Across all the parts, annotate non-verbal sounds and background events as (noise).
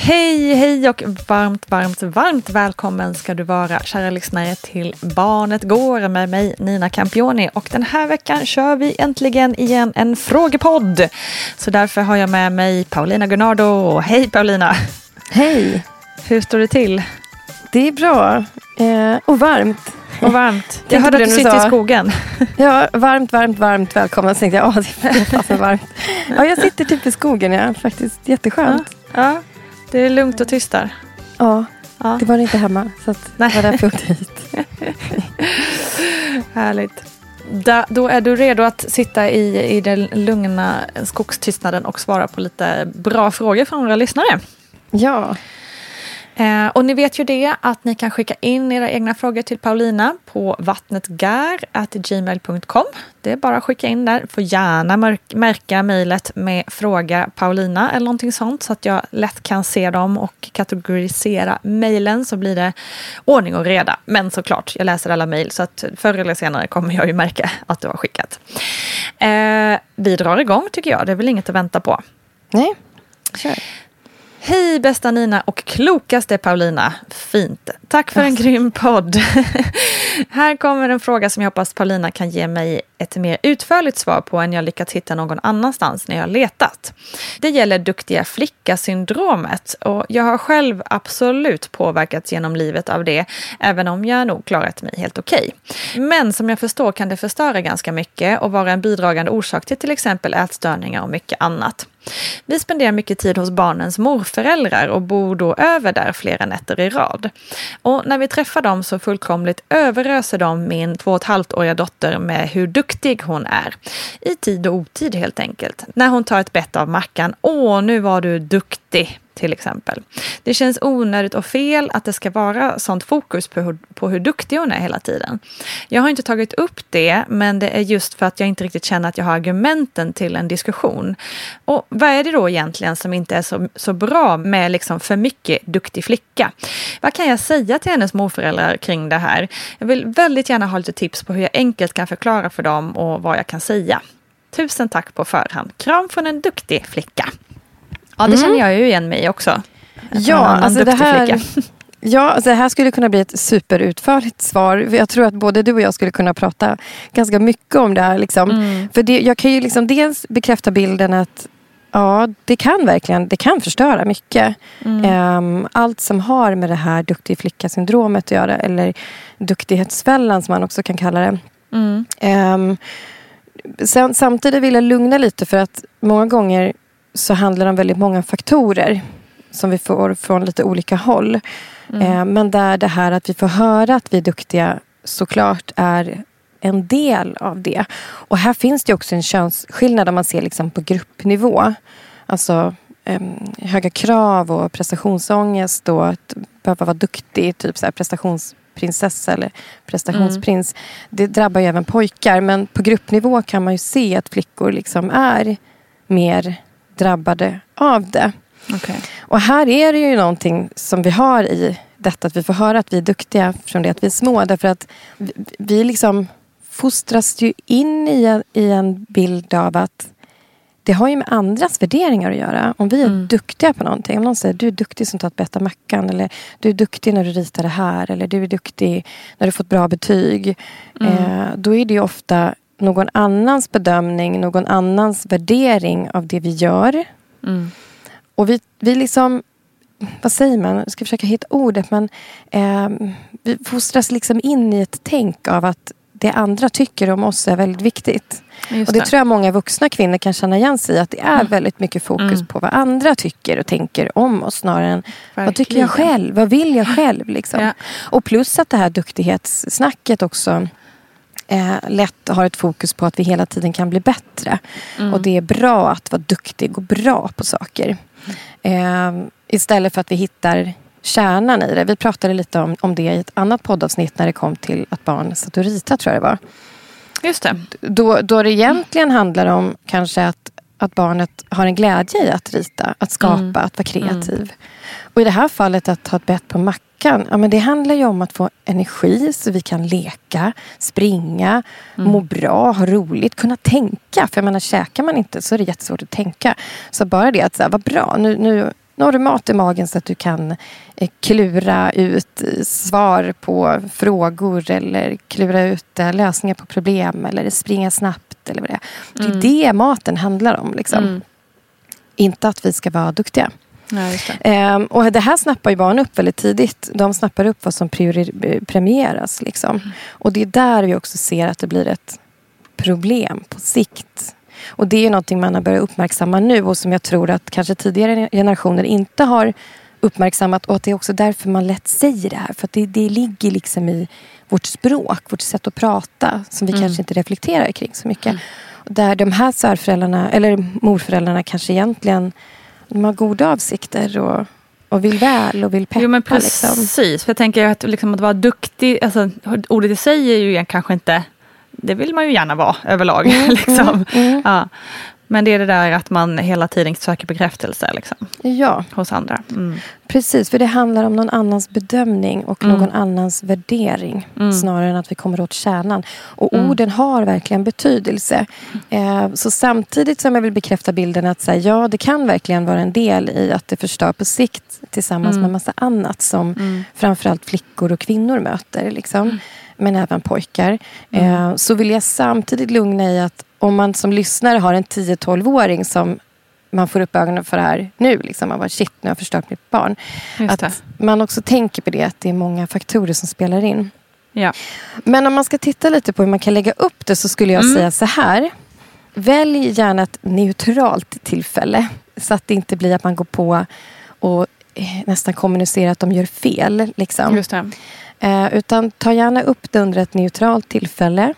Hej, hej och varmt, varmt, varmt välkommen ska du vara, kära lyssnare, till Barnet Går med mig, Nina Campioni. Och den här veckan kör vi äntligen igen en frågepodd. Så därför har jag med mig Paulina Gunnardo. Hej Paulina! Hej! Hur står det till? Det är bra. Eh, och varmt. Och varmt. (laughs) Jag hörde att du sitter i skogen. (laughs) Ja, varmt, varmt, varmt välkommen. Så tänkte jag, åh, det är fasen varmt. (laughs) Ja, jag sitter typ i skogen, ja. Faktiskt jätteskönt. Ja, ja. Det är lugnt och tyst där. Ja, Ja. det var det inte hemma. Så att Nej. det var därför jag åkte hit. (laughs) Härligt. Da, då är du redo att sitta i, i den lugna skogstystnaden och svara på lite bra frågor från våra lyssnare. Ja, Eh, och ni vet ju det att ni kan skicka in era egna frågor till Paulina på vattnetgar.gmail.com. Det är bara att skicka in där. Får gärna märka mejlet med fråga Paulina eller någonting sånt så att jag lätt kan se dem och kategorisera mejlen så blir det ordning och reda. Men såklart, jag läser alla mejl så att förr eller senare kommer jag ju märka att du har skickat. Eh, vi drar igång tycker jag, det är väl inget att vänta på. nej. Kör. Hej bästa Nina och klokaste Paulina. Fint. Tack för en grym podd. (laughs) Här kommer en fråga som jag hoppas Paulina kan ge mig ett mer utförligt svar på än jag lyckats hitta någon annanstans när jag letat. Det gäller duktiga flicka-syndromet och jag har själv absolut påverkats genom livet av det, även om jag nog klarat mig helt okej. Men som jag förstår kan det förstöra ganska mycket och vara en bidragande orsak till till exempel ätstörningar och mycket annat. Vi spenderar mycket tid hos barnens morföräldrar och bor då över där flera nätter i rad. Och när vi träffar dem så fullkomligt överöser de min två och ett halvt åriga dotter med hur duktig hon är. I tid och otid helt enkelt. När hon tar ett bett av mackan. Åh, nu var du duktig till exempel. Det känns onödigt och fel att det ska vara sånt fokus på hur, på hur duktig hon är hela tiden. Jag har inte tagit upp det, men det är just för att jag inte riktigt känner att jag har argumenten till en diskussion. Och vad är det då egentligen som inte är så, så bra med liksom för mycket duktig flicka? Vad kan jag säga till hennes morföräldrar kring det här? Jag vill väldigt gärna ha lite tips på hur jag enkelt kan förklara för dem och vad jag kan säga. Tusen tack på förhand. Kram från en duktig flicka. Ja, det känner jag ju igen mig också. Ja, alltså det här, (laughs) ja alltså det här skulle kunna bli ett superutförligt svar. Jag tror att både du och jag skulle kunna prata ganska mycket om det här. Liksom. Mm. För det, jag kan ju liksom dels bekräfta bilden att Ja, det kan verkligen det kan förstöra mycket. Mm. Um, allt som har med det här duktig flicka-syndromet att göra, eller duktighetsfällan som man också kan kalla det. Mm. Um, sen, samtidigt vill jag lugna lite för att många gånger så handlar det om väldigt många faktorer som vi får från lite olika håll. Mm. Uh, men där det här att vi får höra att vi är duktiga såklart är en del av det. Och här finns det också en könsskillnad om man ser liksom på gruppnivå. Alltså höga krav och prestationsångest och att behöva vara duktig, typ så här prestationsprinsessa eller prestationsprins. Mm. Det drabbar ju även pojkar men på gruppnivå kan man ju se att flickor liksom är mer drabbade av det. Okay. Och här är det ju någonting som vi har i detta att vi får höra att vi är duktiga från det att vi är små. Därför att vi, vi liksom fostras ju in i en, i en bild av att det har ju med andras värderingar att göra. Om vi är mm. duktiga på någonting. Om någon säger du är duktig som tagit bästa mackan. Eller du är duktig när du ritar det här. Eller du är duktig när du fått bra betyg. Mm. Eh, då är det ju ofta någon annans bedömning, någon annans värdering av det vi gör. Mm. Och vi, vi liksom, vad säger man, jag ska försöka hitta ordet men eh, vi fostras liksom in i ett tänk av att det andra tycker om oss är väldigt viktigt. och det, tror jag många vuxna kvinnor kan känna igen sig i. Att det är mm. väldigt mycket fokus mm. på vad andra tycker och tänker om oss. Snarare än Verkligen. vad tycker jag själv? Vad vill jag själv? Liksom. Ja. Och plus att det här duktighetssnacket också eh, lätt har ett fokus på att vi hela tiden kan bli bättre. Mm. Och det är bra att vara duktig och bra på saker. Eh, istället för att vi hittar kärnan i det. Vi pratade lite om, om det i ett annat poddavsnitt när det kom till att barn satt och ritade, tror jag det var. Just det. Då, då det egentligen handlar om kanske att, att barnet har en glädje i att rita, att skapa, mm. att vara kreativ. Mm. Och i det här fallet att ta ett bett på mackan. Ja, men det handlar ju om att få energi så vi kan leka, springa, mm. må bra, ha roligt, kunna tänka. För jag menar, käkar man inte så är det jättesvårt att tänka. Så bara det att, så här, vad bra, nu, nu nu har du mat i magen så att du kan eh, klura ut eh, svar på frågor eller klura ut eh, lösningar på problem eller springa snabbt. Eller vad det, är. det är mm. det maten handlar om. Liksom. Mm. Inte att vi ska vara duktiga. Ja, det. Ehm, och det här snappar ju barn upp väldigt tidigt. De snappar upp vad som premieras. Liksom. Mm. Och det är där vi också ser att det blir ett problem på sikt. Och det är någonting man har börjat uppmärksamma nu och som jag tror att kanske tidigare generationer inte har uppmärksammat. Och att det är också därför man lätt säger det här. För att det, det ligger liksom i vårt språk, vårt sätt att prata som vi mm. kanske inte reflekterar kring så mycket. Mm. Där de här särföräldrarna, eller morföräldrarna kanske egentligen de har goda avsikter och, och vill väl och vill peppa. Jo men liksom. precis, liksom. för jag tänker att, liksom, att vara duktig, alltså, ordet i sig är ju kanske inte det vill man ju gärna vara överlag. (laughs) Mm, liksom. mm, mm. Ja. Men det är det där att man hela tiden söker bekräftelse liksom, ja. hos andra. Mm. Precis, för det handlar om någon annans bedömning och mm. någon annans värdering. Mm. Snarare än att vi kommer åt kärnan. Och mm. orden har verkligen betydelse. Eh, så samtidigt som jag vill bekräfta bilden att säga, ja, det kan verkligen vara en del i att det förstör på sikt tillsammans med massa annat som framförallt flickor och kvinnor möter. Liksom men även pojkar. Mm. Eh, så vill jag samtidigt lugna i att om man som lyssnare har en 10-12-åring som man får upp ögonen för det här nu. Liksom. Man bara, shit, nu har jag förstört mitt barn. Att man också tänker på det, att det är många faktorer som spelar in. Ja. Men om man ska titta lite på hur man kan lägga upp det så skulle jag mm. säga så här. Välj gärna ett neutralt tillfälle. Så att det inte blir att man går på och eh, nästan kommunicerar att de gör fel. Liksom. Just det. Eh, utan ta gärna upp det under ett neutralt tillfälle.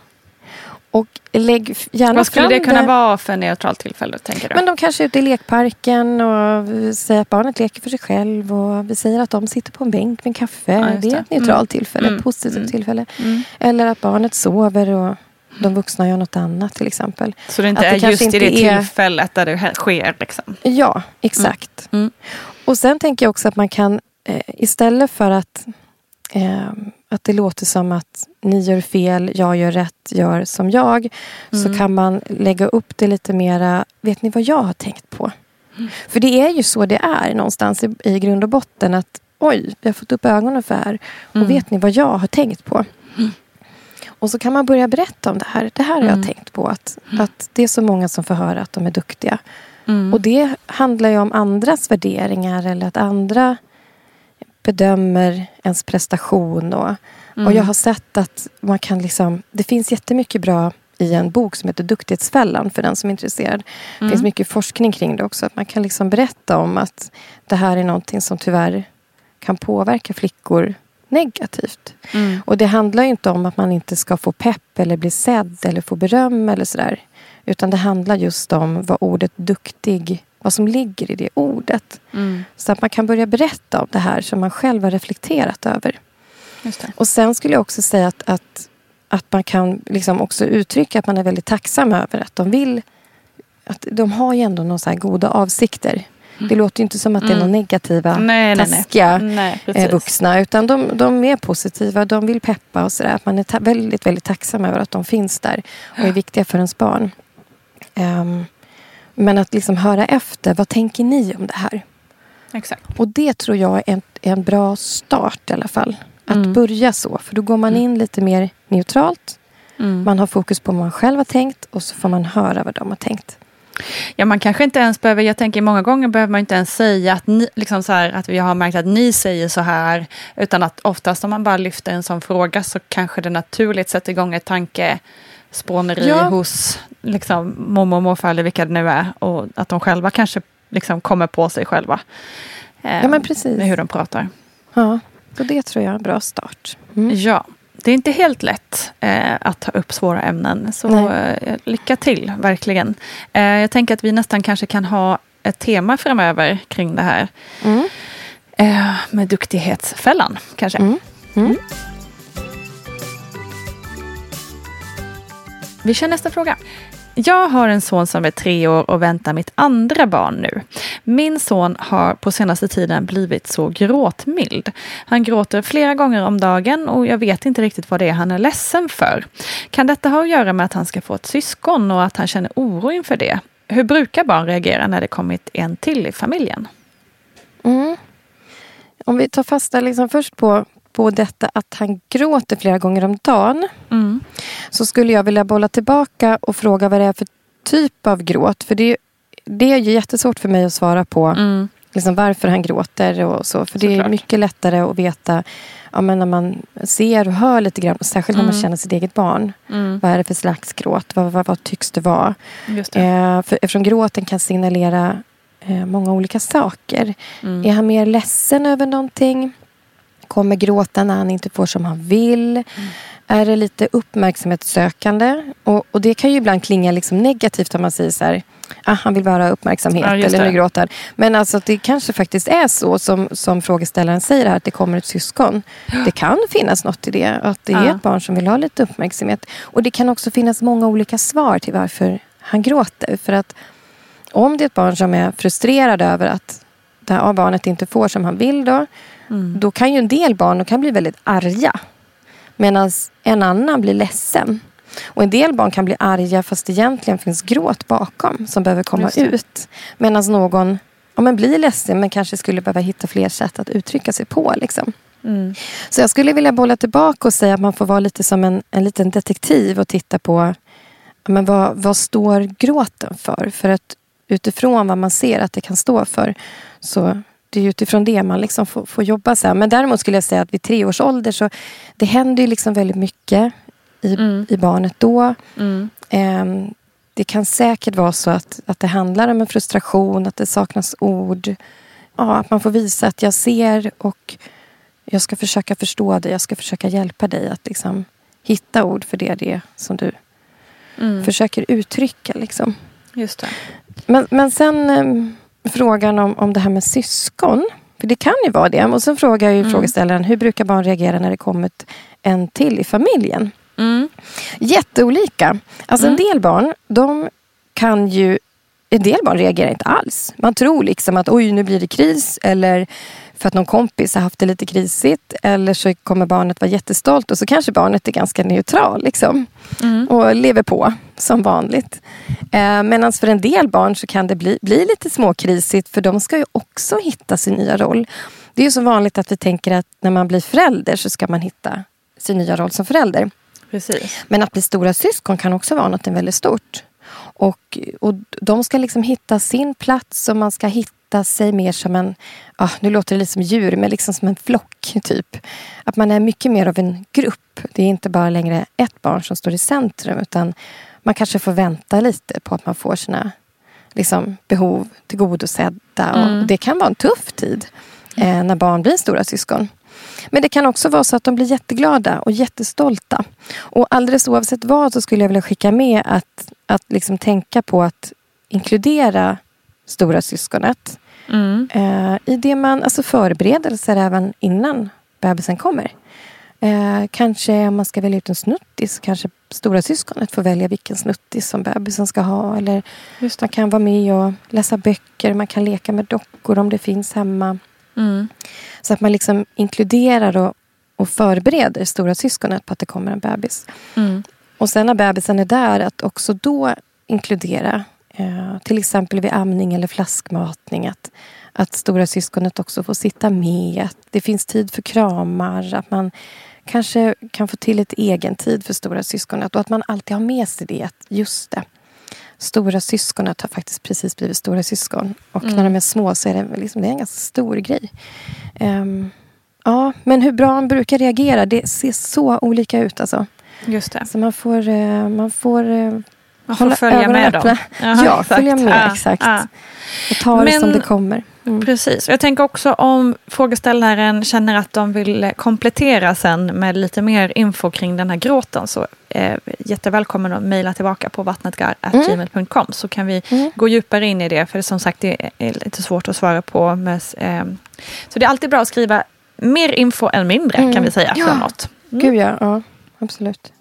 Och lägg gärna Vad skulle det kunna det. vara för neutralt tillfälle? Tänker du? Men de kanske är ute i lekparken och säger att barnet leker för sig själv. Och vi säger att de sitter på en bänk med en kaffe. Ja, det. det. är ett neutralt mm. tillfälle, mm. ett positivt mm. tillfälle. Mm. Eller att barnet sover och de vuxna gör något annat till exempel. Så det inte att är det just i det är... tillfället där det sker? Liksom. Ja, exakt. Mm. Mm. Och sen tänker jag också att man kan eh, istället för att eh, att det låter som att ni gör fel, jag gör rätt, gör som jag. Mm. Så kan man lägga upp det lite mera, vet ni vad jag har tänkt på? För det är ju så det är någonstans i, i grund och botten. att Oj, vi har fått upp ögonen för det här. Och Mm. vet ni vad jag har tänkt på? Och så kan man börja berätta om det här. Det här har Mm. jag tänkt på. Att, att det är så många som får höra att de är duktiga. Mm. Och det handlar ju om andras värderingar eller att andra bedömer ens prestation. Och, Mm. och jag har sett att man kan liksom... Det finns jättemycket bra i en bok som heter Duktighetsfällan för den som är intresserad. Det Mm. finns mycket forskning kring det också. Att man kan liksom berätta om att det här är någonting som tyvärr kan påverka flickor negativt. Mm. Och det handlar inte om att man inte ska få pepp eller bli sedd eller få beröm eller sådär. Utan det handlar just om vad ordet duktig, vad som ligger i det ordet. Mm. Så att man kan börja berätta om det här som man själv har reflekterat över. Och sen skulle jag också säga att, att, att man kan liksom också uttrycka att man är väldigt tacksam över att de vill... Att de har ju ändå några goda avsikter. Det låter ju inte som att det är några negativa, Mm. Nej, nej, nej. taskiga Nej, eh, precis. vuxna. Utan de, de är positiva, de vill peppa och sådär. Att man är väldigt, väldigt tacksam över att de finns där och är viktiga för ens barn. Ehm, men att liksom höra efter, vad tänker ni om det här? Exakt. Och det tror jag är en, en bra start i alla fall. Att Mm. börja så. För då går man in lite mer neutralt. Mm. Man har fokus på vad man själv har tänkt och så får man höra vad de har tänkt. Ja, man kanske inte ens behöver, jag tänker många gånger behöver man inte ens säga att, ni, liksom så här, att vi har märkt att ni säger så här, utan att oftast om man bara lyfter en sån fråga så kanske det naturligt sätter igång ett tankespåneri Ja. hos liksom, mormor och morfar eller vilka det nu är och att de själva kanske liksom kommer på sig själva. eh, Ja, men precis. Med hur de pratar. Ja, och det tror jag är en bra start. Mm. Ja, det är inte helt lätt eh, att ta upp svåra ämnen. Så eh, lycka till, verkligen. Eh, jag tänker att vi nästan kanske kan ha ett tema framöver kring det här. Mm. Eh, med duktighetsfällan, kanske. Mm. Vi kör nästa fråga. Jag har en son som är tre år och väntar mitt andra barn nu. Min son har på senaste tiden blivit så gråtmild. Han gråter flera gånger om dagen och jag vet inte riktigt vad det är han är ledsen för. Kan detta ha att göra med att han ska få ett syskon och att han känner oro inför det? Hur brukar barn reagera när det kommit en till i familjen? Mm. Om vi tar fasta liksom först på, på detta att han gråter flera gånger om dagen. Mm. Så skulle jag vilja bolla tillbaka och fråga vad det är för typ av gråt. För det, det är ju jättesvårt för mig att svara på Mm. liksom varför han gråter och så. För det är Såklart. mycket lättare att veta ja, men när man ser och hör lite grann. Särskilt när man Mm. känner sitt eget barn. Mm. Vad är det för slags gråt? Vad, vad, vad tycks det vara? Just det. Eh, för, eftersom gråten kan signalera eh, många olika saker. Mm. Är han mer ledsen över någonting? Kommer gråta när han inte får som han vill? Mm. Är det lite uppmärksamhetssökande? Och, och det kan ju ibland klinga liksom negativt om man säger så här, ah, han vill bara ha uppmärksamhet Ja, eller nu gråter. Men alltså det kanske faktiskt är så som, som frågeställaren säger här, att det kommer ett syskon. Det kan finnas något i det, att det är Ja. ett barn som vill ha lite uppmärksamhet. Och det kan också finnas många olika svar till varför han gråter. För att om det är ett barn som är frustrerad över att det här barnet inte får som han vill då, Mm. då kan ju en del barn de kan bli väldigt arga. Medan en annan blir ledsen. Och en del barn kan bli arga fast egentligen finns gråt bakom som behöver komma Just det. ut. Medan någon ja, men blir ledsen men kanske skulle behöva hitta fler sätt att uttrycka sig på. Liksom. Mm. Så jag skulle vilja bolla tillbaka och säga att man får vara lite som en, en liten detektiv och titta på ja, men vad, vad står gråten för? För att utifrån vad man ser att det kan stå för så det är utifrån det man liksom får, får jobba. Så här. Men däremot skulle jag säga att vid tre års ålder så det händer ju liksom väldigt mycket i, Mm. i barnet då. Mm. Ehm, det kan säkert vara så att, att det handlar om en frustration, att det saknas ord. Ja, att man får visa att jag ser och jag ska försöka förstå dig. Jag ska försöka hjälpa dig att liksom hitta ord för det, det som du Mm. försöker uttrycka. Liksom. Just det. Men, men sen ehm, frågan om, om det här med syskon. För det kan ju vara det. Och sen frågar ju Mm. frågeställaren hur brukar barn reagera när det kommit en till i familjen? Mm. Jätteolika. Alltså Mm. en del barn, de kan ju... En del barn reagerar inte alls. Man tror liksom att oj, nu blir det kris. Eller för att någon kompis har haft det lite krisigt. Eller så kommer barnet vara jättestolt och så kanske barnet är ganska neutral. Liksom, Mm. och lever på som vanligt. Eh, Medan för en del barn så kan det bli, bli lite småkrisigt för de ska ju också hitta sin nya roll. Det är ju så vanligt att vi tänker att när man blir förälder så ska man hitta sin nya roll som förälder. Precis. Men att bli stora syskon kan också vara något väldigt stort. Och, och de ska liksom hitta sin plats och man ska hitta sig mer som en, ah, nu låter det lite som djur, men liksom som en flock. typ. Att man är mycket mer av en grupp. Det är inte bara längre ett barn som står i centrum utan man kanske får vänta lite på att man får sina liksom, behov tillgodosedda. Och det kan vara en tuff tid eh, när barn blir stora syskon. Men det kan också vara så att de blir jätteglada och jättestolta. Och alldeles oavsett vad så skulle jag vilja skicka med att, att liksom tänka på att inkludera stora syskonet Mm. eh, i det man, alltså förberedelser även innan bebisen kommer. Eh, kanske om man ska välja ut en snuttis, kanske stora syskonet får välja vilken snuttis som bebisen ska ha. Eller man kan vara med och läsa böcker, man kan leka med dockor om det finns hemma. Mm. Så att man liksom inkluderar och, och förbereder stora syskonet på att det kommer en bebis. Mm. Och sen när bebisen är där, att också då inkludera eh, till exempel vid amning eller flaskmatning. Att, att stora syskonet också får sitta med. Att det finns tid för kramar. Att man kanske kan få till ett egen tid för stora syskonet. Och att man alltid har med sig det. Just det, stora syskonet har faktiskt precis blivit stora syskon. Och när de är små så är det, liksom, det är en ganska stor grej. Ehm, ja, men hur bra man brukar reagera, det ser så olika ut. Alltså. Just det. Så man får, eh, man får eh, Man får följa med öppna. dem. Jaha, ja, exakt. följa med. Ja, exakt. ja. Och ta det Men- som det kommer. Mm. Precis. Jag tänker också om frågeställaren känner att de vill eh, komplettera sen med lite mer info kring den här gråten så eh, jättevälkommen att mejla tillbaka på vattnetgar.gmail.com så kan vi Mm. gå djupare in i det för det som sagt det är lite svårt att svara på. Med, eh, så det är alltid bra att skriva mer info än mindre kan Mm. vi säga Ja. framåt. Mm. Gud ja, ja, absolut.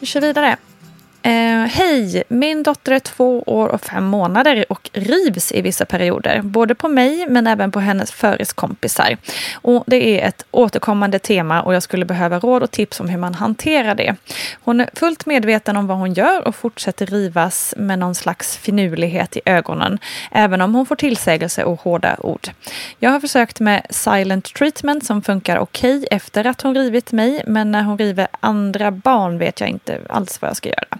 Vi kör vidare. Eh, Hej! Min dotter är två år och fem månader och rivs i vissa perioder. Både på mig men även på hennes föriskompisar. Och det är ett återkommande tema och jag skulle behöva råd och tips om hur man hanterar det. Hon är fullt medveten om vad hon gör och fortsätter rivas med någon slags finurlighet i ögonen. Även om hon får tillsägelse och hårda ord. Jag har försökt med silent treatment som funkar okej efter att hon rivit mig. Men när hon river andra barn vet jag inte alls vad jag ska göra.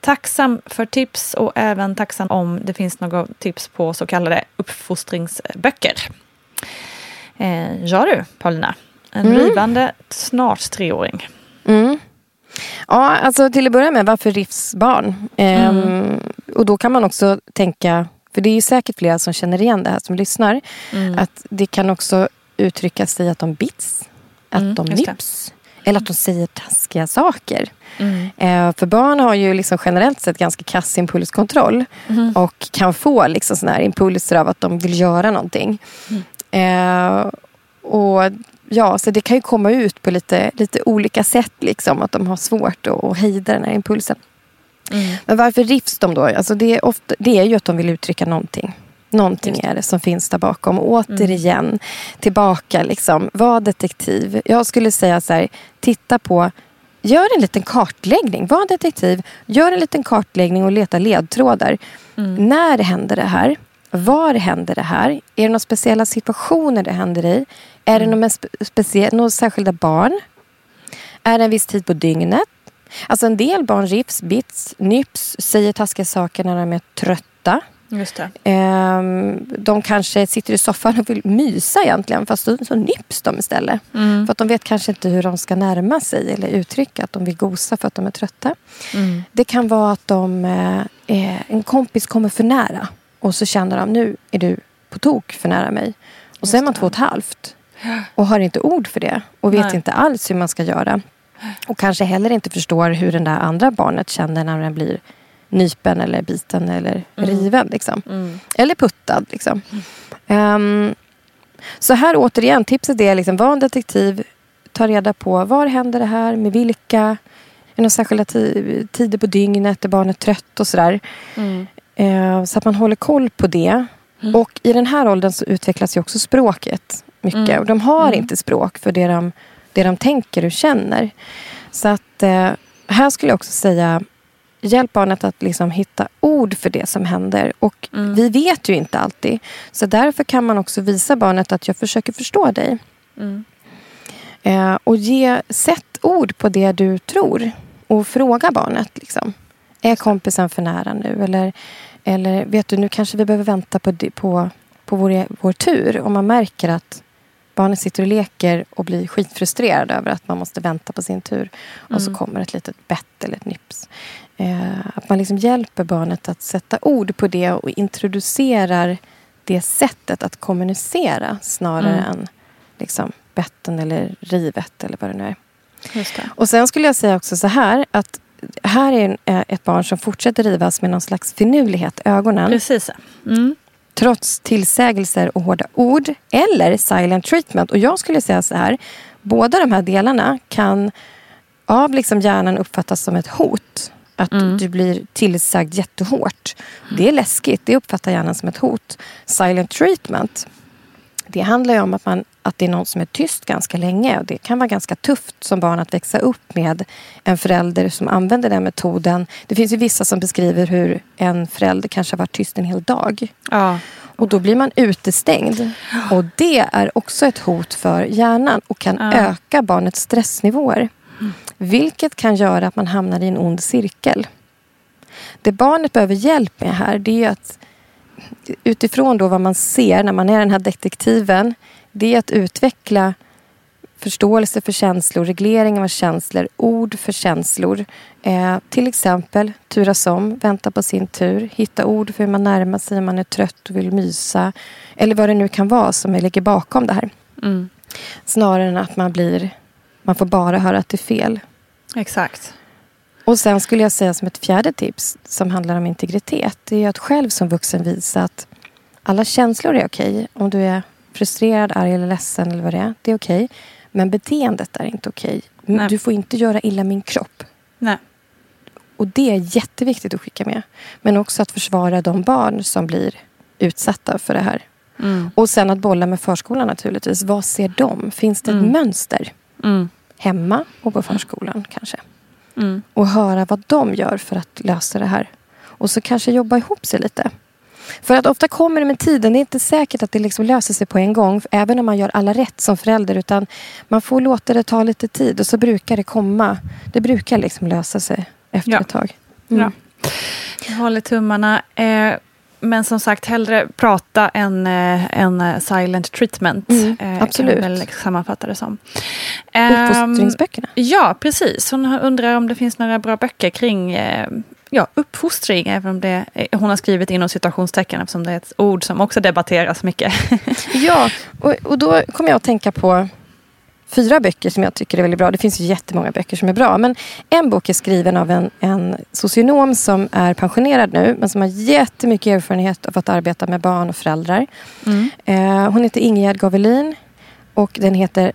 Tacksam för tips och även tacksam om det finns något tips på så kallade uppfostringsböcker. Eh, ja du, Paulina. En Mm. rivande snart treåring. Mm. Ja, alltså till att börja med, varför rivs barn? Ehm, och då kan man också tänka, för det är ju säkert flera som känner igen det här som lyssnar, Mm. att det kan också uttryckas i att de bits, att Mm, de nips, eller att de säger taskiga saker. Mm. Eh, för barn har ju liksom generellt sett ganska kass impulskontroll Mm. och kan få liksom såna här impulser av att de vill göra någonting. Eh, och ja, så det kan ju komma ut på lite, lite olika sätt. Liksom, att de har svårt att, att hejda den här impulsen. Mm. Men varför rivs de då? Alltså det, är ofta, det är ju att de vill uttrycka någonting. Någonting är det som finns där bakom. Och återigen, tillbaka. Liksom, var detektiv. Jag skulle säga så här, titta på Gör en liten kartläggning. Var detektiv. Gör en liten kartläggning och leta ledtrådar. Mm. När händer det här? Var händer det här? Är det några speciella situationer det händer i? Är det några, spe- några särskilda barn? Är det en viss tid på dygnet? Alltså en del barn rivs, bits, nyps, säger taskiga saker när de är trötta. Just det. Ehm, de kanske sitter i soffan och vill mysa egentligen fast så, nyps de istället. Mm. För att de vet kanske inte hur de ska närma sig eller uttrycka att de vill gosa för att de är trötta. Mm. Det kan vara att de, eh, eh, en kompis kommer för nära och så känner de nu är du på tok för nära mig. Och så är man två och ett halvt och har inte ord för det och vet Nej. inte alls hur man ska göra. Och kanske heller inte förstår hur den där andra barnet känner när den blir nypen eller biten eller riven. Liksom. Mm. Eller puttad. Liksom. Ehm, så här återigen, tipset är liksom, var en detektiv. Ta reda på var händer det här, med vilka. Är det särskilda ti- tider på dygnet, är barnet trött och sådär. Mm. Eh, så att man håller koll på det. Och i den här åldern så utvecklas ju också språket mycket. Mm. Och de har Mm. inte språk för det de, det de tänker och känner. Så att eh, här skulle jag också säga Hjälp barnet att liksom hitta ord för det som händer. Och Mm. vi vet ju inte alltid. Så därför kan man också visa barnet att jag försöker förstå dig. Mm. Eh, och ge, sätt ord på det du tror. Och fråga barnet. Liksom. Är kompisen för nära nu? Eller, eller vet du, nu kanske vi behöver vänta på, på, på vår, vår tur. Om man märker att barnet sitter och leker och blir skitfrustrerad över att man måste vänta på sin tur. Och så kommer ett litet bett eller ett nips. Eh, att man liksom hjälper barnet att sätta ord på det och introducerar det sättet att kommunicera snarare Mm. än liksom, betten eller rivet eller vad det nu är. Det. Och sen skulle jag säga också så här att här är eh, ett barn som fortsätter rivas med någon slags finurlighet i ögonen. Precis. Mm. Trots tillsägelser och hårda ord eller silent treatment. Och jag skulle säga så här. Båda de här delarna kan av liksom hjärnan uppfattas som ett hot. Att Mm. du blir tillsagd jättehårt. Det är läskigt. Det uppfattar hjärnan som ett hot. Silent treatment. Det handlar ju om att, man, att det är någon som är tyst ganska länge. Och det kan vara ganska tufft som barn att växa upp med en förälder som använder den metoden. Det finns ju vissa som beskriver hur en förälder kanske har varit tyst en hel dag. Ja. Och då blir man utestängd. Och det är också ett hot för hjärnan och kan Ja. öka barnets stressnivåer. Vilket kan göra att man hamnar i en ond cirkel. Det barnet behöver hjälp med här det är att utifrån då vad man ser när man är den här detektiven. Det är att utveckla förståelse för känslor, reglering av känslor, ord för känslor. Eh, till exempel turas om, vänta på sin tur, hitta ord för hur man närmar sig om man är trött och vill mysa. Eller vad det nu kan vara som ligger bakom det här. Mm. Snarare än att man blir, man får bara höra att det är fel. Exakt. Och sen skulle jag säga som ett fjärde tips som handlar om integritet. Det är att själv som vuxen visa att alla känslor är okej. Om du är frustrerad, arg eller ledsen eller vad det är. Det är okej. Men beteendet är inte okej. Nej. Du får inte göra illa min kropp. Nej. Och det är jätteviktigt att skicka med. Men också att försvara de barn som blir utsatta för det här. Mm. Och sen att bolla med förskolan naturligtvis. Vad ser de? Finns det ett Mm. mönster? Mm. Hemma och på förskolan kanske. Mm. och höra vad de gör för att lösa det här. Och så kanske jobba ihop sig lite. För att ofta kommer det med tiden. Det är inte säkert att det liksom löser sig på en gång. Även om man gör alla rätt som förälder. Utan man får låta det ta lite tid. Och så brukar det komma. Det brukar liksom lösa sig efter Ja. ett tag. Ja. Jag håller tummarna. Eh, men som sagt, hellre prata än, eh, än eh, silent treatment. Mm, eh, absolut. Kan väl sammanfatta det som. Uppfostringsböckerna. Ja, precis. Hon undrar om det finns några bra böcker kring eh, ja, uppfostring. Även om det, hon har skrivit inom citationstecken eftersom det är ett ord som också debatteras mycket. (laughs) Ja, och, och då kommer jag att tänka på fyra böcker som jag tycker är väldigt bra. Det finns ju jättemånga böcker som är bra. Men en bok är skriven av en, en socionom som är pensionerad nu. Men som har jättemycket erfarenhet av att arbeta med barn och föräldrar. Mm. Eh, hon heter Ingegerd Gavelin. Och den heter,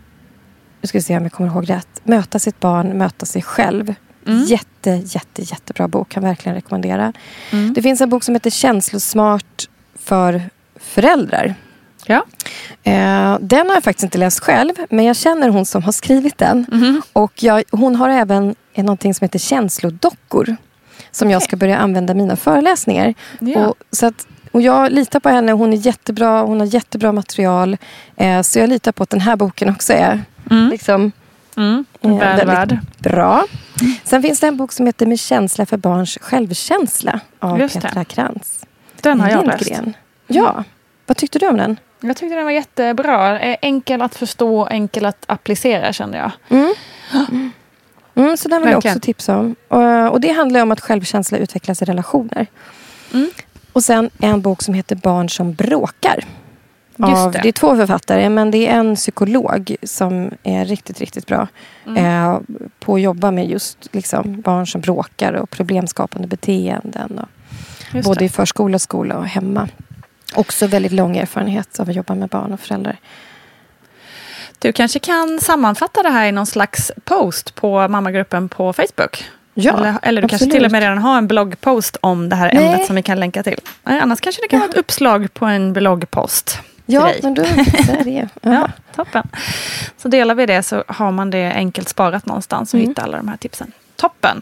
nu ska vi se om jag kommer ihåg rätt. Möta sitt barn, möta sig själv. Mm. Jätte, jätte, jättebra bok. Kan verkligen rekommendera. Mm. Det finns en bok som heter Känslosmart för föräldrar. Ja. Eh, den har jag faktiskt inte läst själv, men jag känner hon som har skrivit den. Mhm. Och jag, hon har även någonting som heter känslodockor. Som jag Okej. ska börja använda mina föreläsningar. Ja. Och, så att, och jag litar på henne, hon är jättebra, hon har jättebra material. Eh, så jag litar på att den här boken också är Mm. liksom, Mm. eh, Väl värd. bra. Sen finns det en bok som heter Med känsla för barns självkänsla av Just det. Petra Krantz. Den har jag läst. Ja, vad tyckte du om den? Jag tyckte den var jättebra. Eh, Enkel att förstå, enkel att applicera kände jag. Mm. (gasps) Mm, så den vill jag också tipsa om. Och, och det handlar om att självkänsla utvecklas i relationer. Mm. Och sen en bok som heter Barn som bråkar. Just Av, det. det är två författare, men det är en psykolog som är riktigt, riktigt bra Mm. eh, på att jobba med just liksom, barn som bråkar och problemskapande beteenden. Och, både det. i förskola, skola och hemma. Också väldigt lång erfarenhet av att jobba med barn och föräldrar. Du kanske kan sammanfatta det här i någon slags post på mammagruppen på Facebook? Ja, eller, eller du kanske absolut. till och med redan har en bloggpost om det här Nej. ämnet som vi kan länka till. Annars kanske det kan vara ett uppslag på en bloggpost. Ja, men då fixar det. (laughs) Ja, Ja. toppen. Så delar vi det så har man det enkelt sparat någonstans och Mm. hittar alla de här tipsen. Toppen!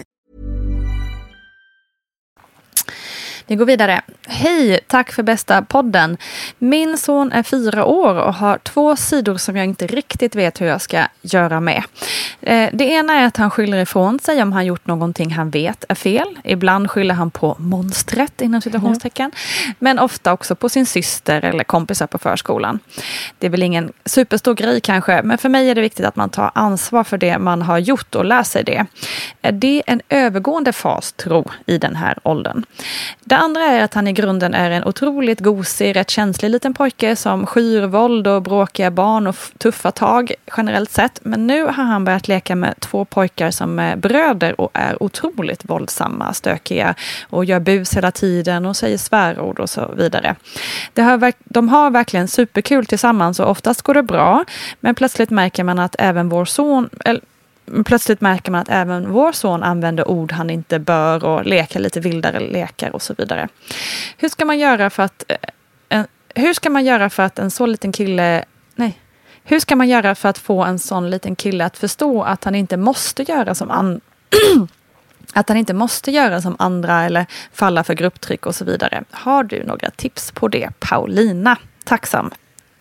Vi går vidare. Hej, tack för bästa podden. Min son är fyra år och har två sidor som jag inte riktigt vet hur jag ska göra med. Eh, Det ena är att han skyller ifrån sig om han gjort någonting han vet är fel. Ibland skyller han på monstret inom citationstecken. Men ofta också på sin syster eller kompisar på förskolan. Det är väl ingen superstor grej kanske, men för mig är det viktigt att man tar ansvar för det man har gjort och lär sig det. Är det en övergående fas, tro, i den här åldern? Det andra är att han i grunden är en otroligt gosig, rätt känslig liten pojke som skyr våld och bråkiga barn och tuffa tag generellt sett. Men nu har han börjat leka med två pojkar som är bröder och är otroligt våldsamma, stökiga och gör bus hela tiden och säger svärord och så vidare. Det har, de har verkligen superkul tillsammans och oftast går det bra. Men plötsligt märker man att även vår son, eller, plötsligt märker man att även vår son använder ord han inte bör och leker lite vildare lekar och så vidare. Hur ska man göra för att eh, en, hur ska man göra för att en så liten kille nej, hur ska man göra för att få en sån liten kille att förstå att han inte måste göra som an, (clears throat) att han inte måste göra som andra eller falla för grupptryck och så vidare. Har du några tips på det, Paulina? Tacksam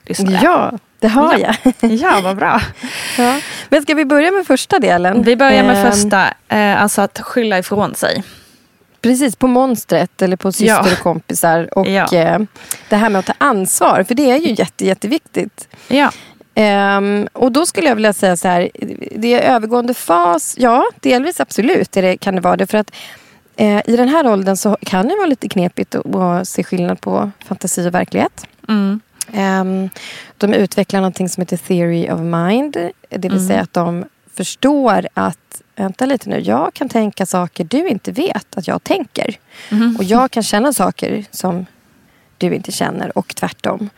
lyssnare. Ja, det har Ja. jag. ja, vad bra. (laughs) Ja. Men ska vi börja med första delen? Vi börjar med Ehm, första, eh, alltså att skylla ifrån sig. Precis, på monstret eller på syster Ja. och kompisar. Och Ja. eh, det här med att ta ansvar, för det är ju jätte, jätteviktigt. Ja, Ehm, och då skulle jag vilja säga så här, det är övergående fas, ja delvis absolut det, kan det vara det. För att eh, i den här åldern så kan det vara lite knepigt att, att se skillnad på fantasi och verklighet. mm. Ehm, de utvecklar någonting som heter Theory of Mind. Det vill säga att de förstår att, vänta lite nu, jag kan tänka saker du inte vet att jag tänker. Och jag kan känna saker som du inte känner och tvärtom.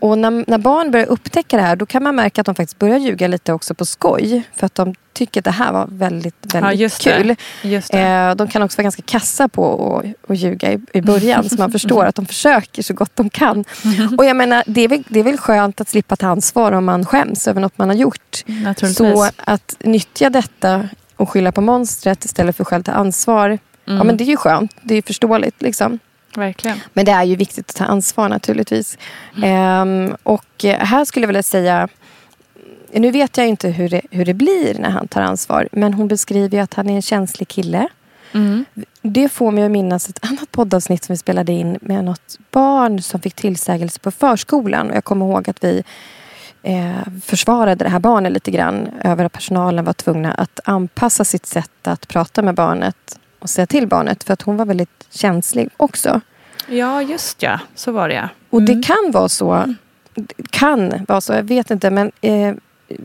Och när, när barn börjar upptäcka det här då kan man märka att de faktiskt börjar ljuga lite också på skoj. För att de tycker att det här var väldigt, ja väldigt just kul. det. Just det. Eh, de kan också vara ganska kassa på att, att ljuga i, i början. så man förstår (laughs) att de försöker så gott de kan. (laughs) Och jag menar, det är, väl, det är väl skönt att slippa ta ansvar om man skäms över något man har gjort. Så att nyttja detta och skylla på monstret istället för att själv ta ansvar. Ja, men det är ju skönt. Det är förståeligt. Liksom. Verkligen. Men det är ju viktigt att ta ansvar naturligtvis. Och eh, här skulle jag vilja säga nu vet jag inte hur det, hur det blir när han tar ansvar. Men hon beskriver ju att han är en känslig kille. Mm. Det får mig att minnas ett annat poddavsnitt som vi spelade in med något barn som fick tillsägelse på förskolan. Och jag kommer ihåg att vi eh, försvarade det här barnet lite grann över att personalen var tvungna att anpassa sitt sätt att prata med barnet och säga till barnet för att hon var väldigt känslig också. Ja, just ja. Så var det ja. Och det kan vara så, kan vara så, jag vet inte men eh,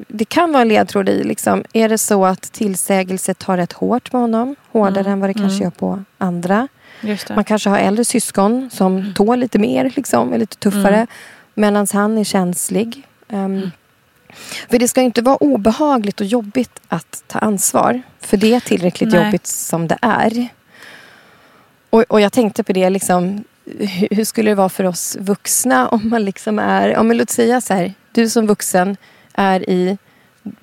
det kan vara en ledtråd i. Liksom. Är det så att tillsägelse tar rätt hårt med honom? Hårdare Mm, än vad det kanske mm. gör på andra. Man kanske har äldre syskon som tål lite mer, liksom, är lite tuffare. Mm. Medan han är känslig. Um, För det ska inte vara obehagligt och jobbigt att ta ansvar. För det är tillräckligt Nej. jobbigt som det är. Och, och jag tänkte på det, liksom, hur, hur skulle det vara för oss vuxna om man liksom är, om låt säga så här, du som vuxen är i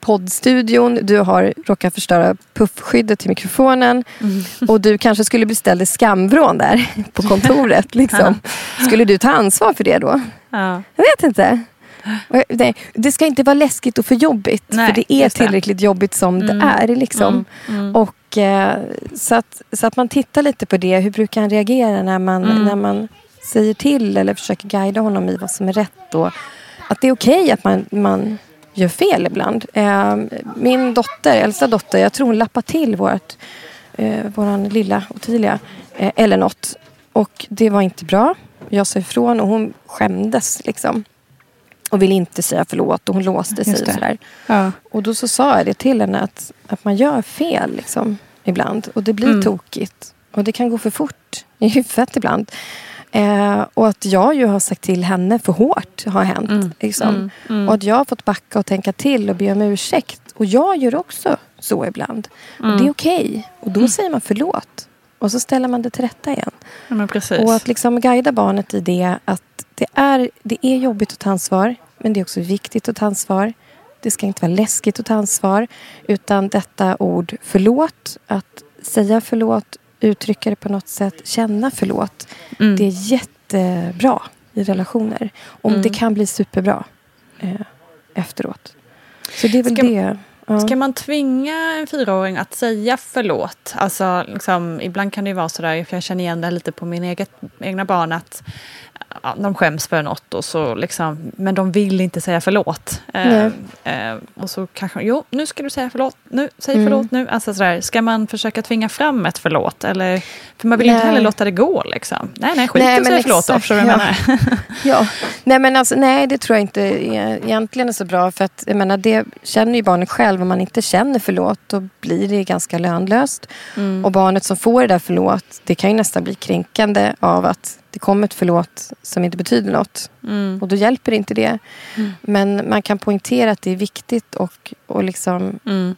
poddstudion, du har råkat förstöra puffskyddet till mikrofonen och du kanske skulle bli ställd i skamvrån där på kontoret. (laughs) Liksom. Skulle du ta ansvar för det då? Ja. Jag vet inte. Och Det, ska inte vara läskigt och för jobbigt. Nej, för det är just det. tillräckligt jobbigt som Mm. det är. Liksom. Mm. Och, eh, så, att, så att man tittar lite på det. Hur brukar han reagera när man, Mm. när man säger till eller försöker guida honom i vad som är rätt. Och att det är okej att man, man gör fel ibland. Eh, min dotter, äldsta dotter, jag tror hon lappade till vårt, eh, våran lilla Ottilia. Eh, eller något. Och det var inte bra. Jag sa ifrån och hon skämdes. Liksom. Och ville inte säga förlåt och hon låste sig. Och, sådär. Ja. och då så sa jag det till henne att, att man gör fel liksom, ibland. Och det blir Mm. tokigt. Och det kan gå för fort i huvudet ibland. Eh, och att jag ju har sagt till henne för hårt har hänt. Mm. Liksom. Mm. Mm. Och att jag har fått backa och tänka till och be om ursäkt. Och jag gör också så ibland. Och Mm. det är okej. Och då säger man förlåt. Och så ställer man det till rätta igen. Ja, men precis. Och att liksom guida barnet i det att det är, det är jobbigt att ta ansvar. Men det är också viktigt att ta ansvar. Det ska inte vara läskigt att ta ansvar. Utan detta ord förlåt, att säga förlåt, uttrycka det på något sätt, känna förlåt. Mm. Det är jättebra i relationer. Om Mm. det kan bli superbra eh, efteråt. Så det är väl Ska- det. Ja. Ska man tvinga en fyraåring att säga förlåt? Alltså, liksom, ibland kan det ju vara sådär, för jag känner igen det lite på mina eget, egna barn, att ja, de skäms för något, och så liksom, men de vill inte säga förlåt. Eh, eh, och så kanske, jo, nu ska du säga förlåt, nu, säg Mm. förlåt nu. Alltså, sådär, ska man försöka tvinga fram ett förlåt? Eller, för man vill ju inte Nej. heller låta det gå. Liksom. Nej, nej, skit Nej, men säga förlåt då, förstår du vad jag ja. menar? (laughs) Ja, nej men alltså, nej det tror jag inte är, egentligen är så bra. För att jag menar, det känner ju barnet själv. Om man inte känner förlåt då blir det ganska lönlöst. Mm. Och barnet som får det där förlåt, det kan ju nästan bli kränkande av att det kommer ett förlåt som inte betyder något. Mm. Och då hjälper inte det. Men man kan poängtera att det är viktigt och, och liksom Mm.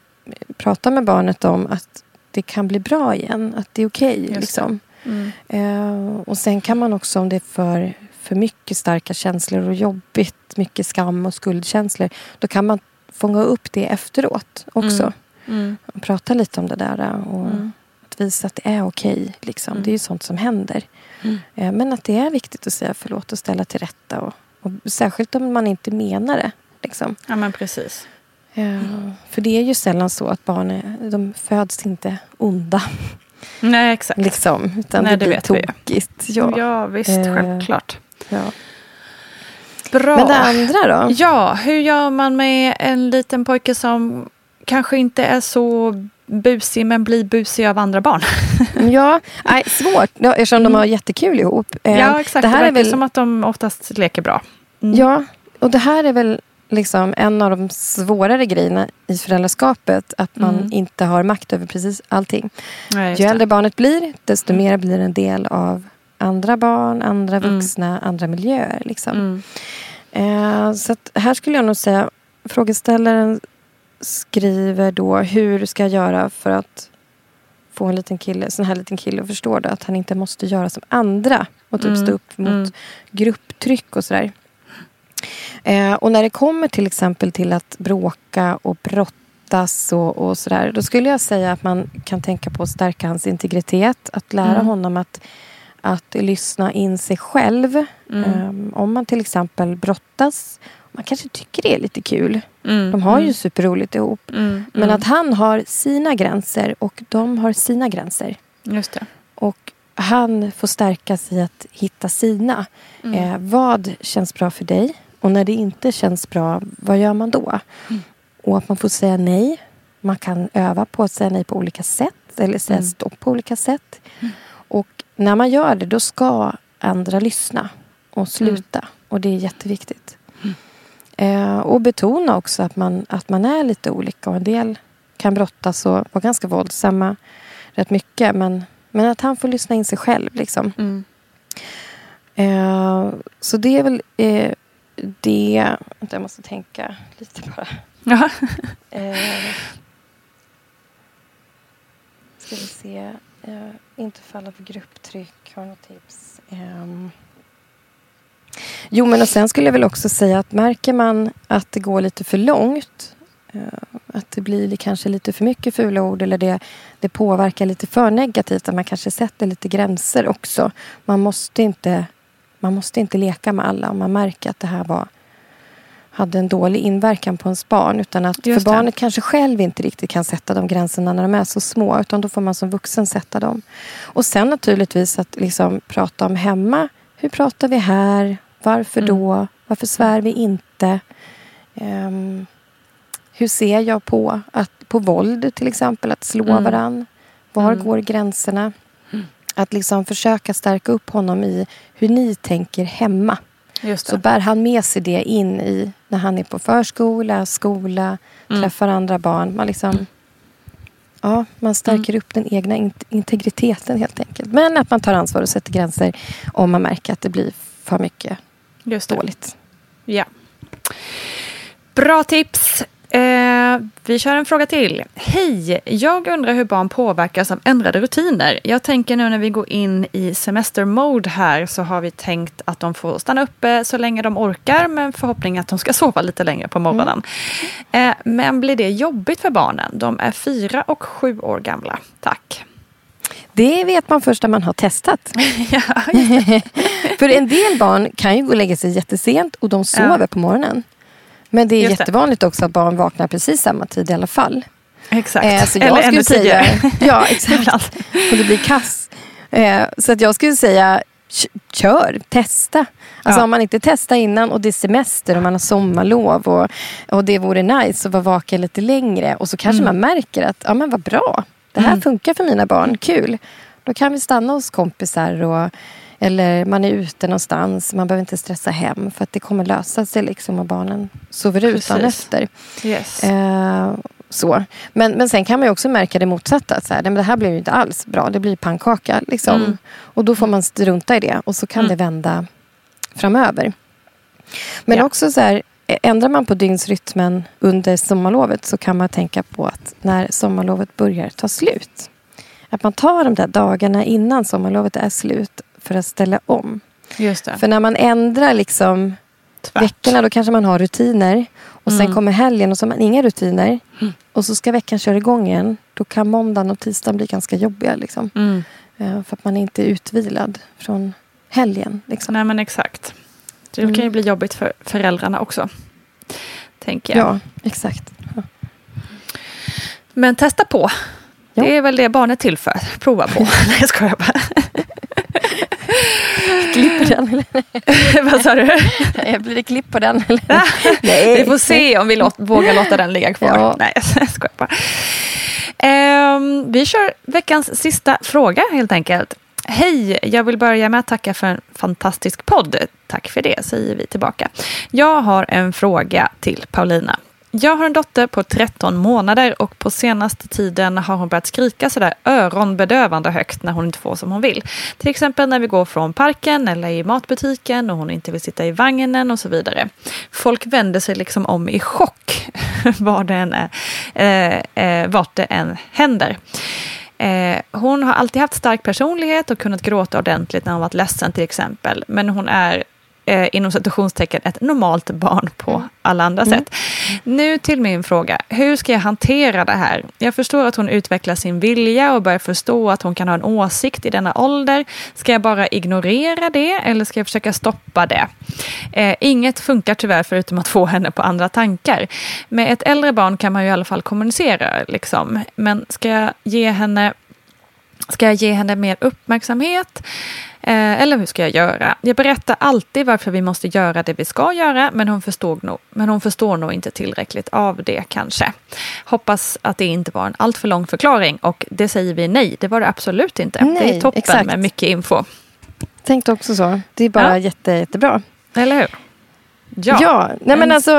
prata med barnet om att det kan bli bra igen. Att det är okej. det. liksom. Mm. Eh, och sen kan man också om det är för, för mycket starka känslor och jobbigt, mycket skam och skuldkänslor. Då kan man fånga upp det efteråt också. Mm. Mm. Och prata lite om det där och Mm. att visa att det är okej. liksom. Mm. Det är ju sånt som händer. Mm. Men att det är viktigt att säga förlåt och ställa till rätta. Och, och särskilt om man inte menar det. Liksom. Ja, men precis. Eh, För det är ju sällan så att barn är, de föds inte onda. Nej, exakt. Liksom, utan Nej, det det blir tokigt. Ja. Ja, visst, Eh, självklart. Ja. Bra. Men det andra då? Ja, hur gör man med en liten pojke som kanske inte är så busig men blir busig av andra barn? (laughs) Ja, nej, svårt ja, eftersom de har jättekul ihop. Eh, Mm. ja, exakt. Det här är verkar väl, som att de oftast leker bra. Mm. Ja, och det här är väl liksom en av de svårare grejerna i föräldraskapet. Att man Mm. inte har makt över precis allting. Just Ju det. äldre barnet blir, desto mer blir en del av andra barn, andra Mm. vuxna, andra miljöer. Liksom. Mm. Eh, så här skulle jag nog säga, frågeställaren skriver då hur ska jag göra för att få en liten kille, sån här liten kille att förstå det, att han inte måste göra som andra och typ Mm, stå upp mot mm. grupptryck och sådär. Eh, och när det kommer till exempel till att bråka och brottas och, och sådär, då skulle jag säga att man kan tänka på att stärka hans integritet, att lära Mm. honom att att lyssna in sig själv. Mm. Ehm, om man till exempel brottas. Man kanske tycker det är lite kul. Mm. De har ju superroligt ihop. Mm. Men mm. att han har sina gränser och de har sina gränser. Just det. Och han får stärkas i att hitta sina. Mm. Eh, vad känns bra för dig? Och när det inte känns bra, vad gör man då? Mm. Och att man får säga nej. Man kan öva på att säga nej på olika sätt. Eller säga Mm. stopp på olika sätt. Och när man gör det, då ska andra lyssna och sluta. Och det är jätteviktigt. Eh, och betona också att man, att man är lite olika. Och en del kan brottas och vara ganska våldsamma rätt mycket. Men, men att han får lyssna in sig själv. Liksom. Mm. Eh, så det är väl eh, det... Vänta, jag måste tänka lite bara. Ja. (laughs) Eh, ska vi se. Eh, inte falla för grupptryck. Har något tips? Jo, men och sen skulle jag väl också säga att märker man att det går lite för långt eh, att det blir li- kanske lite för mycket fula ord eller det, det påverkar lite för negativt. Att man kanske sätter lite gränser också. Man måste inte, man måste inte leka med alla om man märker att det här var hade en dålig inverkan på ens barn. Utan att Just för det. barnet kanske själv inte riktigt kan sätta de gränserna när de är så små. Utan då får man som vuxen sätta dem. Och sen naturligtvis att liksom prata om hemma. Hur pratar vi här? Varför Mm. då? Varför svär vi inte? Ehm, hur ser jag på, att, på våld till exempel? Att slå Mm. varann. Var Mm. går gränserna? Att liksom försöka stärka upp honom i hur ni tänker hemma. Så bär han med sig det in i när han är på förskola, skola, Mm. träffar andra barn. Man, liksom, ja, man stärker Mm. upp den egna in- integriteten helt enkelt. Men att man tar ansvar och sätter gränser om man märker att det blir för mycket Just det. dåligt. Ja. Bra tips. Eh, vi kör en fråga till. Hej! Jag undrar hur barn påverkas av ändrade rutiner. Jag tänker nu när vi går in i semestermode här så har vi tänkt att de får stanna uppe så länge de orkar med förhoppning att de ska (laughs) sova lite längre på morgonen. Eh, men blir det jobbigt för barnen? De är fyra och sju år gamla. Tack. Det vet man först när man har testat. (laughs) (laughs) För en del barn kan ju gå och lägga sig jättesent och de sover Ja. på morgonen. Men det är Just det. jättevanligt också att barn vaknar precis samma tid i alla fall. Exakt. Eh, så jag Eller skulle ännu säga, tidigare. (laughs) Ja, exakt. Och det blir kass. Eh, så att jag skulle säga, kör, testa. Alltså Ja. om man inte testar innan och det är semester och man har sommarlov och, och det vore nice att vara vaken lite längre. Och så kanske Mm. man märker att, ja men vad bra. Det här funkar för mina barn, kul. Då kan vi stanna hos kompisar och eller man är ute någonstans. Man behöver inte stressa hem för att det kommer lösa sig liksom och barnen sover ut Precis. efter. Yes. Eh, så. Men, men sen kan man ju också märka det motsatta. Så här, men det här blir ju inte alls bra. Det blir pannkaka. Liksom. Mm. Och då får man strunta i det. Och så kan Mm. det vända framöver. Men Ja. också så här, ändrar man på dygnsrytmen under sommarlovet så kan man tänka på att när sommarlovet börjar ta slut. Att man tar de där dagarna innan sommarlovet är slut för att ställa om. Just det. För när man ändrar liksom Tvärt. veckorna då kanske man har rutiner. Och sen Mm. kommer helgen och så har man inga rutiner. Och så ska veckan köra igång igen. Då kan måndagen och tisdagen bli ganska jobbiga. Liksom. Mm. Eh, För att man inte är utvilad från helgen. Liksom. Nej men exakt. Det Mm. kan ju bli jobbigt för föräldrarna också. Tänker jag. Ja, exakt. Men testa på. Ja. Det är väl det barnet är till för. Prova på. (laughs) Nej jag skojar bara. (laughs) Klipp på den. Eller? (laughs) Vad sa du? Blir det klipp på den? Eller? Nej. Vi får se om vi låt, vågar låta den ligga kvar. Ja. Nej jag skojar bara. Ehm, vi kör veckans sista fråga helt enkelt. Hej, jag vill börja med att tacka för en fantastisk podd. Tack för det, säger vi tillbaka. Jag har en fråga till Paulina. Jag har en dotter på 13 månader och på senaste tiden har hon börjat skrika sådär öronbedövande högt när hon inte får som hon vill. Till exempel när vi går från parken eller i matbutiken och hon inte vill sitta i vagnen och så vidare. Folk vänder sig liksom om i chock (laughs) var det än är, eh, eh, vart det än händer. Eh, hon har alltid haft stark personlighet och kunnat gråta ordentligt när hon varit ledsen till exempel. Men hon är eh, inom citationstecken ett normalt barn på Mm. alla andra sätt. Nu till min fråga. Hur ska jag hantera det här? Jag förstår att hon utvecklar sin vilja och börjar förstå att hon kan ha en åsikt i denna ålder. Ska jag bara ignorera det eller ska jag försöka stoppa det? Eh, inget funkar tyvärr förutom att få henne på andra tankar. Med ett äldre barn kan man ju i alla fall kommunicera. Liksom. Men ska jag ge henne Ska jag ge henne mer uppmärksamhet? Eh, eller hur ska jag göra? Jag berättar alltid varför vi måste göra det vi ska göra, men hon förstår nog, men hon förstår nog inte tillräckligt av det kanske. Hoppas att det inte var en alltför lång förklaring och det säger vi nej, det var det absolut inte. det Nej, är toppen exakt. med mycket info. Tänkte också så. Det är bara Ja. jätte, jättebra. Eller hur? Ja, nej men En- alltså.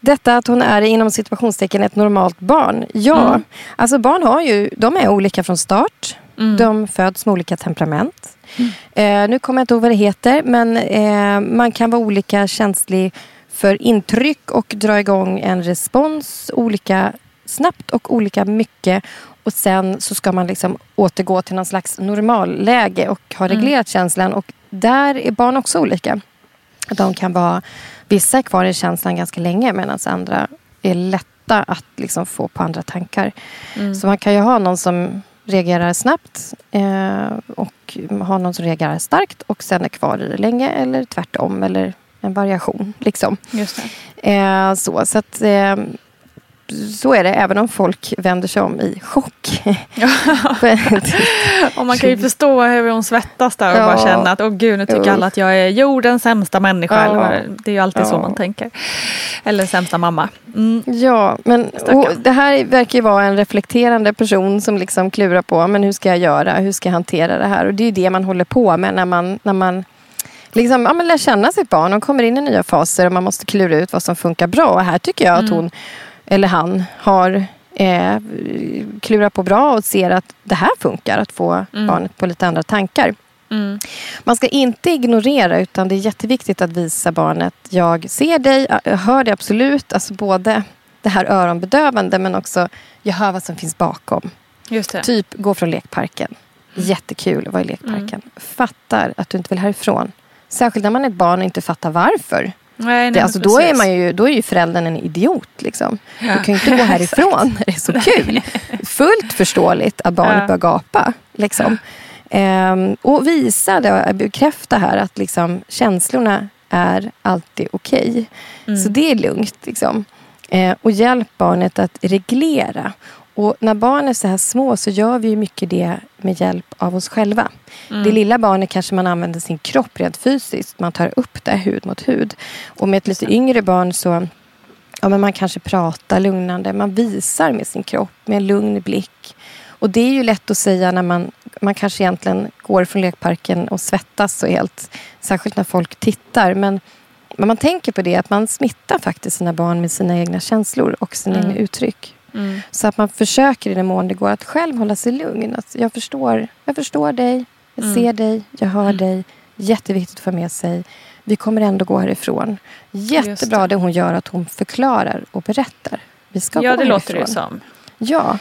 Detta att hon är inom situationstecken ett normalt barn. Ja, Mm. alltså barn har ju, de är olika från start. Mm. De föds med olika temperament. Eh, nu kommer jag inte ihåg vad det heter, men eh, man kan vara olika känslig för intryck och dra igång en respons olika snabbt och olika mycket. Och sen så ska man liksom återgå till någon slags normalläge och ha reglerat känslan. Och där är barn också olika. De kan vara, vissa är kvar i känslan ganska länge medan andra är lätta att liksom få på andra tankar. Så man kan ju ha någon som reagerar snabbt eh, och ha någon som reagerar starkt och sen är kvar i det länge eller tvärtom eller en variation. Liksom. Just det. Eh, så, så att eh, så är det även om folk vänder sig om i chock. (laughs) Och man kan ju (laughs) förstå hur hon svettas där och Ja. bara känna att åh gud, nu tycker alla att jag är jordens sämsta människa. Ja. Eller, det är ju alltid så man tänker. Eller sämsta mamma. Mm. Ja, men det här verkar ju vara en reflekterande person som liksom klurar på men hur ska jag göra, hur ska jag hantera det här? Och det är ju det man håller på med när man, när man liksom, ja, men lär känna sitt barn och kommer in i nya faser och man måste klura ut vad som funkar bra. Och här tycker jag att hon, eller han, har eh, klurat på bra och ser att det här funkar, att få barnet på lite andra tankar. Mm. Man ska inte ignorera utan det är jätteviktigt att visa barnet jag ser dig, jag hör dig absolut. Alltså både det här öronbedövande men också jag hör vad som finns bakom. Just det. Typ gå från lekparken. Jättekul att vara i lekparken. Fattar att du inte vill härifrån. Särskilt när man är ett barn och inte fattar varför. Nej, nej, Det, alltså, då, är man ju, då är ju föräldern en idiot. Liksom. Ja. Du kan ju inte gå (laughs) härifrån när det är så kul. Fullt förståeligt att barnet Ja. börjar gapa. Liksom. Ehm, och visa det, bekräfta här att liksom, känslorna är alltid okej. Så det är lugnt. Liksom. Eh, och hjälp barnet att reglera. Och när barn är så här små så gör vi mycket det med hjälp av oss själva. Det lilla barnet kanske man använder sin kropp rent fysiskt. Man tar upp det hud mot hud. Och med ett lite yngre barn så ja, men man kanske pratar lugnande. Man visar med sin kropp med en lugn blick. Och det är ju lätt att säga när man, man kanske egentligen går från lekparken och svettas och helt, särskilt när folk tittar. Men men man tänker på det att man smittar faktiskt sina barn med sina egna känslor och sina egna uttryck. Mm. Så att man försöker i den mån det går att själv hålla sig lugn. Att jag, förstår, jag förstår dig, jag Mm. ser dig, jag hör dig. Jätteviktigt att få med sig. Vi kommer ändå gå härifrån. Jättebra det. hon gör att hon förklarar och berättar. Vi ska Ja, gå det låter det härifrån. som. Ja,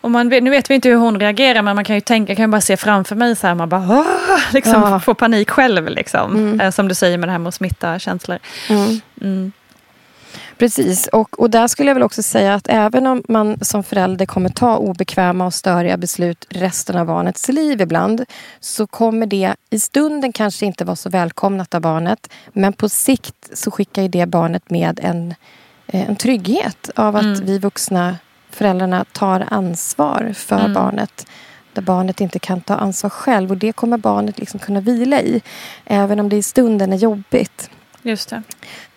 Och man nu vet vi inte hur hon reagerar, men man kan ju tänka, jag kan bara se framför mig så här, man bara Åh! liksom, Ja. får panik själv. Liksom. Eh, Som du säger med det här med att smitta känslor. Mm. Mm. Precis, och, och där skulle jag väl också säga att även om man som förälder kommer ta obekväma och störiga beslut resten av barnets liv ibland så kommer det i stunden kanske inte vara så välkomnat av barnet men på sikt så skickar ju det barnet med en, eh, en trygghet av att vi vuxna föräldrarna tar ansvar för barnet där barnet inte kan ta ansvar själv och det kommer barnet liksom kunna vila i även om det i stunden är jobbigt. Just det.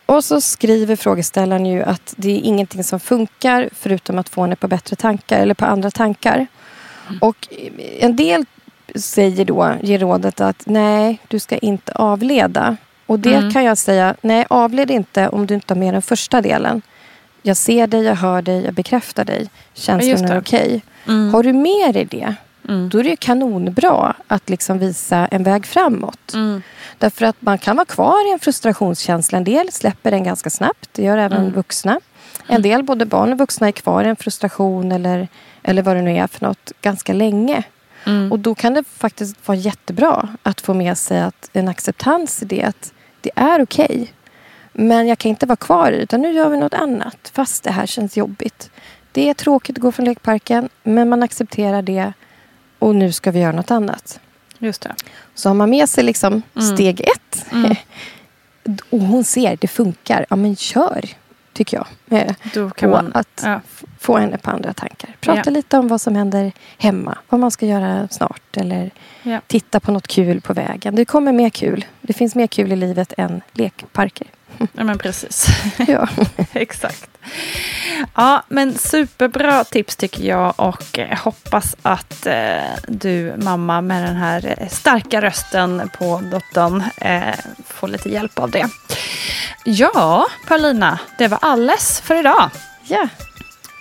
Och så skriver frågeställaren ju att det är ingenting som funkar förutom att få henne på bättre tankar eller på andra tankar. Och en del säger då, ger rådet att nej, du ska inte avleda. Och det kan jag säga, nej avled inte om du inte har med den första delen. Jag ser dig, jag hör dig, jag bekräftar dig. Känslorna är okej. Har du med dig det, då är det kanonbra att liksom visa en väg framåt. Därför att man kan vara kvar i en frustrationskänsla. En del släpper den ganska snabbt. Det gör även vuxna. En del, både barn och vuxna, är kvar i en frustration eller, eller vad det nu är för något ganska länge. Mm. Och då kan det faktiskt vara jättebra att få med sig att en acceptans i det. Att det är okej. Okay, men jag kan inte vara kvar i. Utan nu gör vi något annat. Fast det här känns jobbigt. Det är tråkigt att gå från lekparken. Men man accepterar det. Och nu ska vi göra något annat. Just det. Så har man med sig liksom Mm. steg ett. Mm. (laughs) och hon ser, det funkar. Ja men kör. Tycker jag. Eh, Då kan och man... att Ja. få henne på andra tankar. Prata Ja. lite om vad som händer hemma. Vad man ska göra snart. Eller Ja. titta på något kul på vägen. Det kommer mer kul. Det finns mer kul i livet än lekparker. Ja, men precis. (laughs) Ja. (laughs) Exakt. Ja, men superbra tips tycker jag och eh, hoppas att eh, du mamma med den här eh, starka rösten på dottern eh, får lite hjälp av det. Ja, Paulina, det var alles för idag. ja.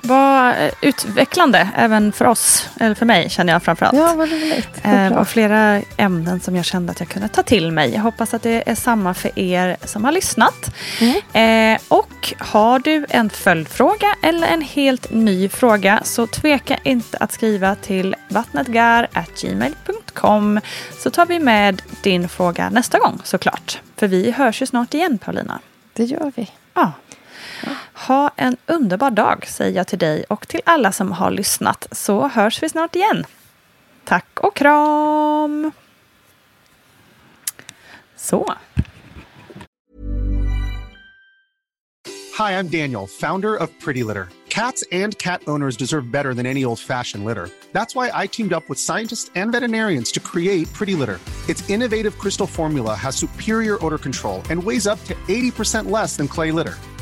Var eh, utvecklande även för oss, eller för mig känner jag framförallt. ja, vad roligt. Vad Eh, och flera ämnen som jag kände att jag kunde ta till mig. Jag hoppas att det är samma för er som har lyssnat. Eh, och har du en följdfråga eller en helt ny fråga så tveka inte att skriva till vattnetgar.gmail.com så tar vi med din fråga nästa gång såklart. För vi hörs ju snart igen Paulina. Det gör vi. Ja. Ha en underbar dag säger jag till dig och till alla som har lyssnat så hörs vi snart igen. Tack och kram! Så. Hi, I'm Daniel, founder of Pretty Litter. Cats and cat owners deserve better than any old fashioned litter. That's why I teamed up with scientists and veterinarians to create Pretty Litter. Its innovative crystal formula has superior odor control and weighs up to 80% less than clay litter.